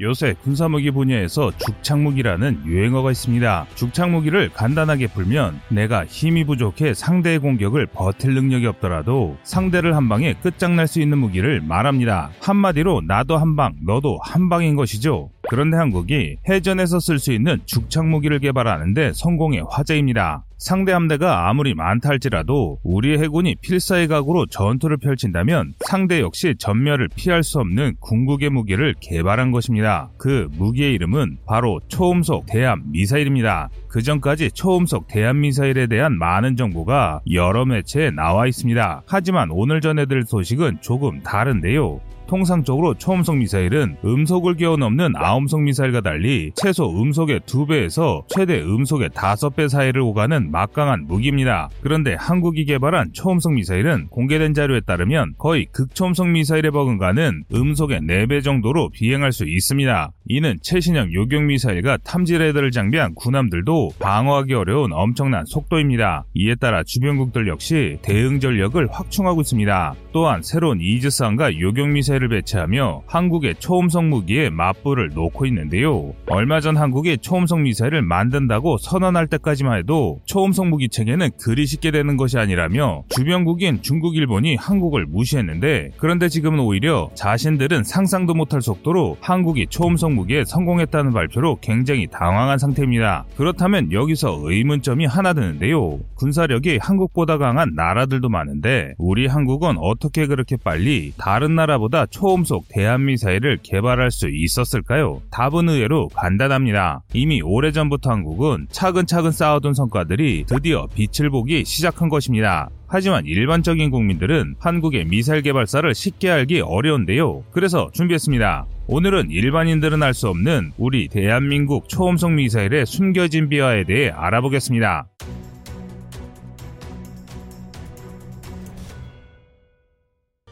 요새 군사무기 분야에서 죽창무기라는 유행어가 있습니다. 죽창무기를 간단하게 풀면 내가 힘이 부족해 상대의 공격을 버틸 능력이 없더라도 상대를 한 방에 끝장날 수 있는 무기를 말합니다. 한마디로 나도 한 방, 너도 한 방인 것이죠. 그런데 한국이 해전에서 쓸 수 있는 죽창무기를 개발하는데 성공의 화제입니다. 상대 함대가 아무리 많다 할지라도 우리의 해군이 필사의 각오로 전투를 펼친다면 상대 역시 전멸을 피할 수 없는 궁극의 무기를 개발한 것입니다. 그 무기의 이름은 바로 초음속 대함 미사일입니다. 그 전까지 초음속 대함 미사일에 대한 많은 정보가 여러 매체에 나와 있습니다. 하지만 오늘 전해드릴 소식은 조금 다른데요. 통상적으로 초음속 미사일은 음속을 끼워넘는 아음속 미사일과 달리 최소 음속의 2배에서 최대 음속의 5배 사이를 오가는 막강한 무기입니다. 그런데 한국이 개발한 초음속 미사일은 공개된 자료에 따르면 거의 극초음속 미사일에 버금가는 음속의 4배 정도로 비행할 수 있습니다. 이는 최신형 요격 미사일과 탐지 레이더를 장비한 군함들도 방어하기 어려운 엄청난 속도입니다. 이에 따라 주변국들 역시 대응 전력을 확충하고 있습니다. 또한 새로운 이즈스함과 요격 미사일 을 배치하며 한국의 초음속 무기에 맞불을 놓고 있는데요. 얼마 전 한국이 초음속 미사일을 만든다고 선언할 때까지만 해도 초음속 무기 체계는 그리 쉽게 되는 것이 아니라며 주변국인 중국, 일본이 한국을 무시했는데 그런데 지금은 오히려 자신들은 상상도 못할 속도로 한국이 초음속 무기에 성공했다는 발표로 굉장히 당황한 상태입니다. 그렇다면 여기서 의문점이 하나 드는데요. 군사력이 한국보다 강한 나라들도 많은데 우리 한국은 어떻게 그렇게 빨리 다른 나라보다 초음속 대한미사일을 개발할 수 있었을까요? 답은 의외로 간단합니다. 이미 오래전부터 한국은 차근차근 쌓아둔 성과들이 드디어 빛을 보기 시작한 것입니다. 하지만 일반적인 국민들은 한국의 미사일 개발사를 쉽게 알기 어려운데요. 그래서 준비했습니다. 오늘은 일반인들은 알 수 없는 우리 대한민국 초음속 미사일의 숨겨진 비화에 대해 알아보겠습니다.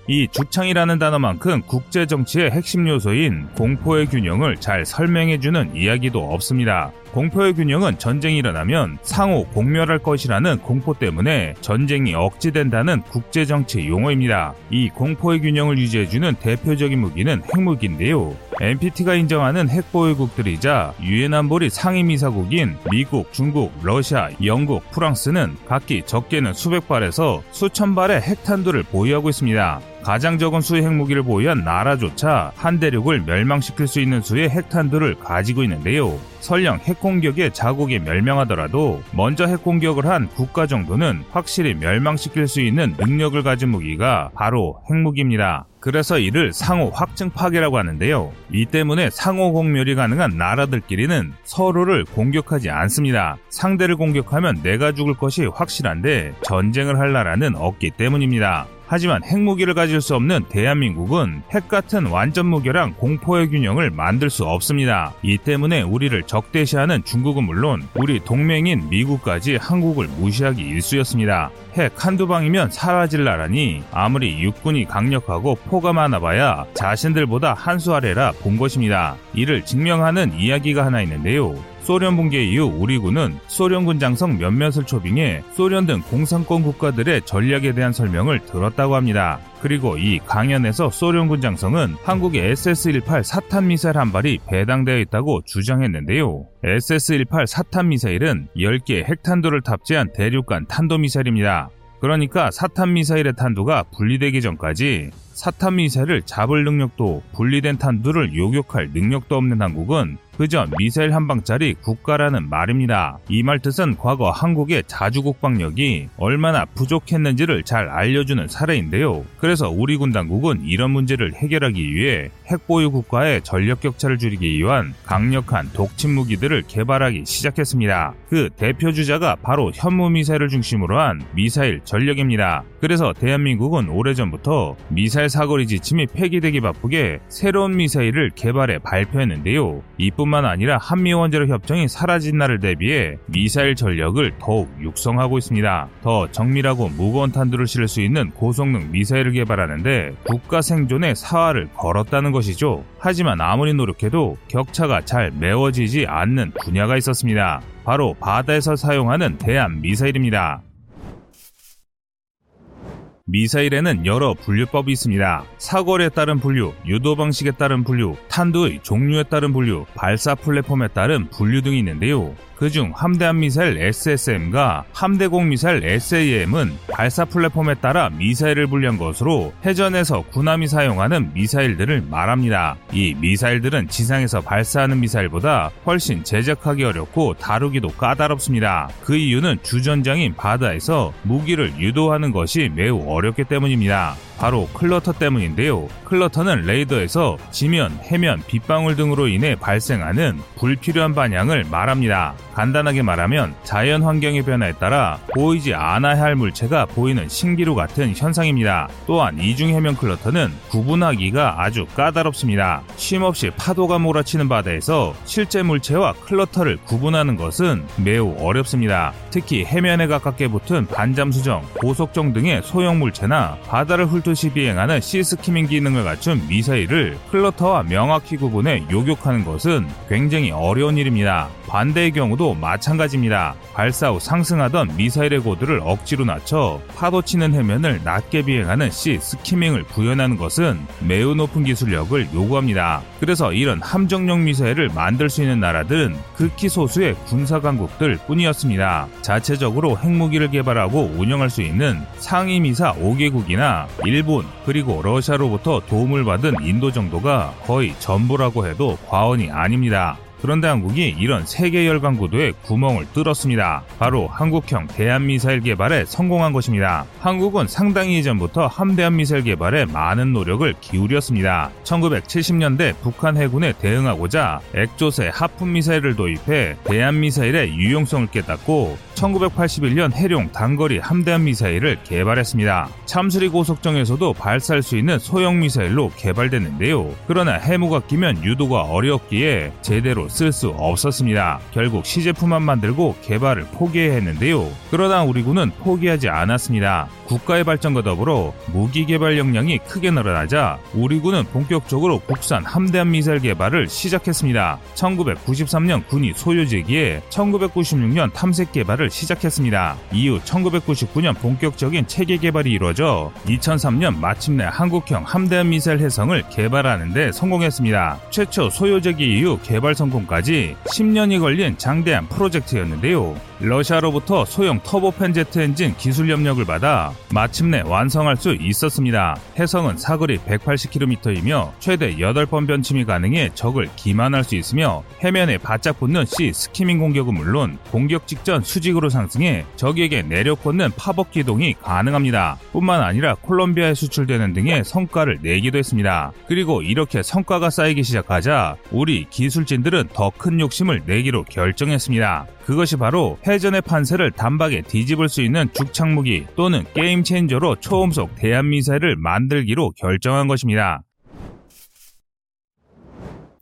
이 죽창이라는 단어만큼 국제 정치의 핵심 요소인 공포의 균형을 잘 설명해주는 이야기도 없습니다. 공포의 균형은 전쟁이 일어나면 상호 공멸할 것이라는 공포 때문에 전쟁이 억지된다는 국제정치 용어입니다. 이 공포의 균형을 유지해주는 대표적인 무기는 핵무기인데요. NPT가 인정하는 핵보유국들이자 유엔 안보리 상임이사국인 미국, 중국, 러시아, 영국, 프랑스는 각기 적게는 수백 발에서 수천 발의 핵탄두를 보유하고 있습니다. 가장 적은 수의 핵무기를 보유한 나라조차 한 대륙을 멸망시킬 수 있는 수의 핵탄두를 가지고 있는데요. 설령 핵 공격에 자국이 멸망하더라도 먼저 핵공격을 한 국가 정도는 확실히 멸망시킬 수 있는 능력을 가진 무기가 바로 핵무기입니다. 그래서 이를 상호 확증 파괴라고 하는데요. 이 때문에 상호 공멸이 가능한 나라들끼리는 서로를 공격하지 않습니다. 상대를 공격하면 내가 죽을 것이 확실한데 전쟁을 할 나라는 없기 때문입니다. 하지만 핵무기를 가질 수 없는 대한민국은 핵 같은 완전 무결한 공포의 균형을 만들 수 없습니다. 이 때문에 우리를 적대시하는 중국은 물론 우리 동맹인 미국까지 한국을 무시하기 일쑤였습니다. 핵 한두 방이면 사라질 나라니 아무리 육군이 강력하고 포가 많아봐야 자신들보다 한 수 아래라 본 것입니다. 이를 증명하는 이야기가 하나 있는데요. 소련 붕괴 이후 우리 군은 소련군 장성 몇몇을 초빙해 소련 등 공산권 국가들의 전략에 대한 설명을 들었다고 합니다. 그리고 이 강연에서 소련군 장성은 한국의 SS-18 사탄 미사일 한 발이 배당되어 있다고 주장했는데요. SS-18 사탄 미사일은 10개의 핵탄두를 탑재한 대륙간 탄도미사일입니다. 그러니까 사탄 미사일의 탄두가 분리되기 전까지 사탄 미사일을 잡을 능력도 분리된 탄두를 요격할 능력도 없는 한국은 그저 미사일 한 방짜리 국가라는 말입니다. 이 말 뜻은 과거 한국의 자주국방력이 얼마나 부족했는지를 잘 알려주는 사례인데요. 그래서 우리 군 당국은 이런 문제를 해결하기 위해 핵보유 국가의 전력 격차를 줄이기 위한 강력한 독침 무기들을 개발하기 시작했습니다. 그 대표 주자가 바로 현무 미사일을 중심으로 한 미사일 전력입니다. 그래서 대한민국은 오래전부터 미사일 사거리 지침이 폐기되기 바쁘게 새로운 미사일을 개발해 발표했는데요. 이뿐만 아니라 한미 원자력 협정이 사라진 날을 대비해 미사일 전력을 더욱 육성하고 있습니다. 더 정밀하고 무거운 탄두를 실을 수 있는 고성능 미사일을 개발하는데 국가 생존에 사활을 걸었다는 것이죠. 하지만 아무리 노력해도 격차가 잘 메워지지 않는 분야가 있었습니다. 바로 바다에서 사용하는 대한 미사일입니다. 미사일에는 여러 분류법이 있습니다. 사거리에 따른 분류, 유도 방식에 따른 분류, 탄두의 종류에 따른 분류, 발사 플랫폼에 따른 분류 등이 있는데요. 그중 함대함 미사일 SSM과 함대공 미사일 SAM은 발사 플랫폼에 따라 미사일을 분류한 것으로 해전에서 군함이 사용하는 미사일들을 말합니다. 이 미사일들은 지상에서 발사하는 미사일보다 훨씬 제작하기 어렵고 다루기도 까다롭습니다. 그 이유는 주전장인 바다에서 무기를 유도하는 것이 매우 어렵기 때문입니다. 바로 clutter 때문인데요. clutter는 레이더에서 지면, 해면, 빗방울 등으로 인해 발생하는 불필요한 반향을 말합니다. 간단하게 말하면 자연 환경의 변화에 따라 보이지 않아야 할 물체가 보이는 신기루 같은 현상입니다. 또한 이중 해면 clutter는 구분하기가 아주 까다롭습니다. 쉼없이 파도가 몰아치는 바다에서 실제 물체와 clutter를 구분하는 것은 매우 어렵습니다. 특히 해면에 가깝게 붙은 반잠수정, 고속정 등의 소형 물체나 바다를 훑 듯이 비행하는 시스키밍 기능을 갖춘 미사일을 클러터와 명확히 구분해 요격하는 것은 굉장히 어려운 일입니다. 반대의 경우도 마찬가지입니다. 발사 후 상승하던 미사일의 고도를 억지로 낮춰 파도치는 해면을 낮게 비행하는 시 스키밍을 구현하는 것은 매우 높은 기술력을 요구합니다. 그래서 이런 함정용 미사일을 만들 수 있는 나라들은 극히 소수의 군사 강국들 뿐이었습니다. 자체적으로 핵무기를 개발하고 운영할 수 있는 상위미사 5개국이나 일본 그리고 러시아로부터 도움을 받은 인도 정도가 거의 전부라고 해도 과언이 아닙니다. 그런데 한국이 이런 세계 열강 구도에 구멍을 뚫었습니다. 바로 한국형 대한미사일 개발에 성공한 것입니다. 한국은 상당히 이전부터 함대한 미사일 개발에 많은 노력을 기울였습니다. 1970년대 북한 해군에 대응하고자 액조세 하품 미사일을 도입해 대한 미사일의 유용성을 깨닫고 1981년 해룡 단거리 함대한 미사일을 개발했습니다. 참수리 고속정에서도 발사할 수 있는 소형 미사일로 개발됐는데요. 그러나 해무가 끼면 유도가 어렵기에 제대로 쓸 수 없었습니다. 결국 시제품만 만들고 개발을 포기해야 했는데요. 그러나 우리 군은 포기하지 않았습니다. 국가의 발전과 더불어 무기 개발 역량이 크게 늘어나자 우리 군은 본격적으로 국산 함대한 미사일 개발을 시작했습니다. 1993년 군이 소유지기에 1996년 탐색 개발을 시작했습니다. 이후 1999년 본격적인 체계 개발이 이루어져 2003년 마침내 한국형 함대한 미사일 해성을 개발하는 데 성공했습니다. 최초 소유제기 이후 개발 성공 까지 10년이 걸린 장대한 프로젝트였는데요. 러시아로부터 소형 터보팬 제트 엔진 기술 협력을 받아 마침내 완성할 수 있었습니다. 해성은 사거리 180km이며 최대 8번 변침이 가능해 적을 기만할 수 있으며 해면에 바짝 붙는 sea skimming 공격은 물론 공격 직전 수직으로 상승해 적에게 내려꽂는 팝업 기동이 가능합니다. 뿐만 아니라 콜롬비아에 수출되는 등의 성과를 내기도 했습니다. 그리고 이렇게 성과가 쌓이기 시작하자 우리 기술진들은 더 큰 욕심을 내기로 결정했습니다. 그것이 바로 해전의 판세를 단박에 뒤집을 수 있는 죽창무기 또는 게임 체인저로 초음속 대함미사일을 만들기로 결정한 것입니다.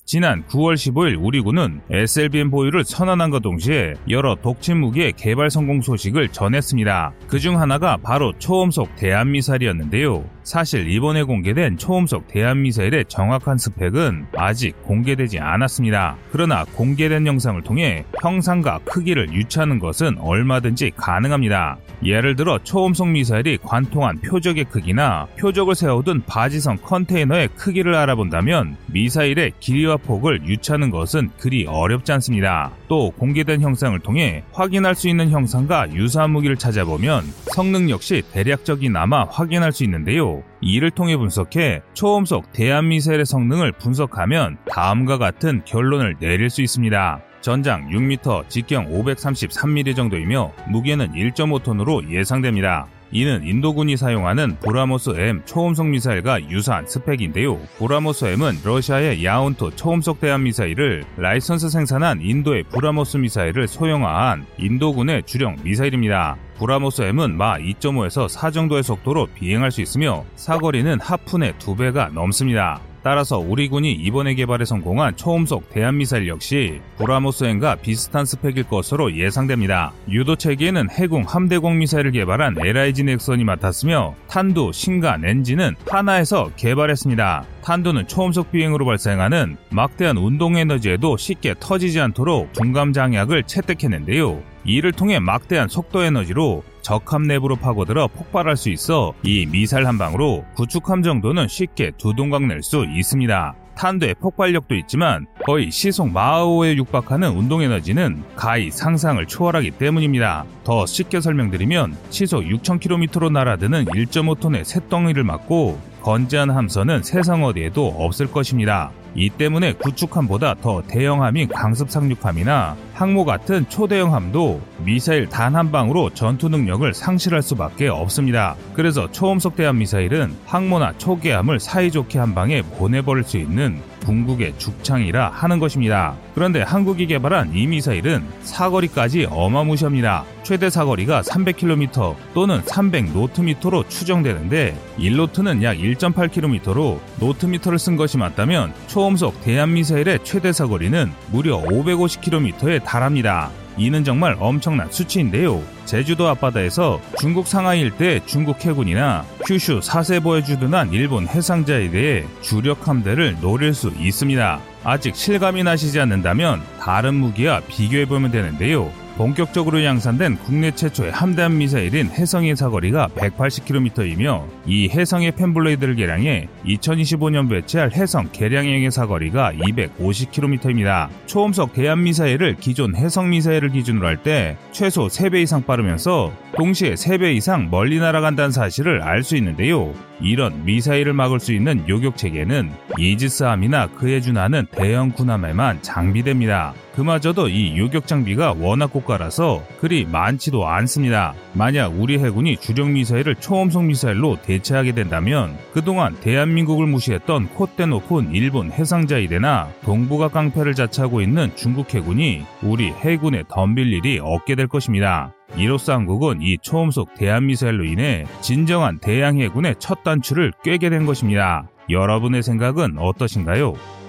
지난 9월 15일 우리 군은 SLBM 보유를 선언한과 동시에 여러 독침 무기의 개발 성공 소식을 전했습니다. 그중 하나가 바로 초음속 대한미사일이었는데요. 사실 이번에 공개된 초음속 대한미사일의 정확한 스펙은 아직 공개되지 않았습니다. 그러나 공개된 영상을 통해 형상과 크기를 유추하는 것은 얼마든지 가능합니다. 예를 들어 초음속 미사일이 관통한 표적의 크기나 표적을 세워둔 바지성 컨테이너의 크기를 알아본다면 미사일의 길이와 폭을 유추하는 것은 그리 어렵지 않습니다. 또 공개된 형상을 통해 확인할 수 있는 형상과 유사한 무기를 찾아보면 성능 역시 대략적이나마 확인할 수 있는데요. 이를 통해 분석해 초음속 대함미사일의 성능을 분석하면 다음과 같은 결론을 내릴 수 있습니다. 전장 6m, 직경 533mm 정도이며 무게는 1.5톤으로 예상됩니다. 이는 인도군이 사용하는 브라모스 M 초음속 미사일과 유사한 스펙인데요. 브라모스 M은 러시아의 야혼트 초음속 대함 미사일을 라이선스 생산한 인도의 브라모스 미사일을 소형화한 인도군의 주력 미사일입니다. 브라모스 M은 마하 2.5에서 4 정도의 속도로 비행할 수 있으며 사거리는 하푼의 2배가 넘습니다. 따라서 우리 군이 이번에 개발에 성공한 초음속 대함미사일 역시 브라모스 M과 비슷한 스펙일 것으로 예상됩니다. 유도 체계에는 해군 함대공 미사일을 개발한 LIG 넥선이 맡았으며 탄두, 신간, 엔진은 하나에서 개발했습니다. 탄두는 초음속 비행으로 발생하는 막대한 운동 에너지에도 쉽게 터지지 않도록 중감 장약을 채택했는데요. 이를 통해 막대한 속도 에너지로 적함 내부로 파고들어 폭발할 수 있어 이 미사일 한 방으로 구축함 정도는 쉽게 두 동강 낼 수 있습니다. 탄도의 폭발력도 있지만 거의 시속 마하호에 육박하는 운동 에너지는 가히 상상을 초월하기 때문입니다. 더 쉽게 설명드리면 시속 6,000km로 날아드는 1.5톤의 쇳덩이를 맞고 건재한 함선은 세상 어디에도 없을 것입니다. 이 때문에 구축함보다 더 대형함인 강습 상륙함이나 항모 같은 초대형함도 미사일 단 한 방으로 전투 능력을 상실할 수밖에 없습니다. 그래서 초음속 대함 미사일은 항모나 초계함을 사이좋게 한 방에 보내버릴 수 있는 궁극의 죽창이라 하는 것입니다. 그런데 한국이 개발한 이 미사일은 사거리까지 어마무시합니다. 최대 사거리가 300km 또는 300노트미터로 추정되는데 1노트는 약 1.8km로 노트미터를 쓴 것이 맞다면 초음속 대함미사일의 최대 사거리는 무려 550km에 달합니다. 이는 정말 엄청난 수치인데요. 제주도 앞바다에서 중국 상하이 일대 중국 해군이나 큐슈 사세보에 주둔한 일본 해상자에 대해 주력 함대를 노릴 수 있습니다. 아직 실감이 나시지 않는다면 다른 무기와 비교해보면 되는데요. 본격적으로 양산된 국내 최초의 함대함 미사일인 해성의 사거리가 180km이며 이 해성의 펜블레이드를 개량해 2025년 배치할 해성 개량형의 사거리가 250km입니다. 초음속 대함 미사일을 기존 해성 미사일을 기준으로 할 때 최소 3배 이상 빠르면서 동시에 3배 이상 멀리 날아간다는 사실을 알 수 있는데요. 이런 미사일을 막을 수 있는 요격 체계는 이지스함이나 그에 준하는 대형 군함에만 장비됩니다. 그마저도 이 요격 장비가 워낙 고가라서 그리 많지도 않습니다. 만약 우리 해군이 주력 미사일을 초음속 미사일로 대체하게 된다면 그동안 대한민국을 무시했던 콧대 높은 일본 해상자위대나 동북아 깡패를 자처하고 있는 중국 해군이 우리 해군에 덤빌 일이 없게 될 것입니다. 이로써 한국은 이 초음속 대한미사일로 인해 진정한 대양해군의 첫 단추를 꿰게 된 것입니다. 여러분의 생각은 어떠신가요?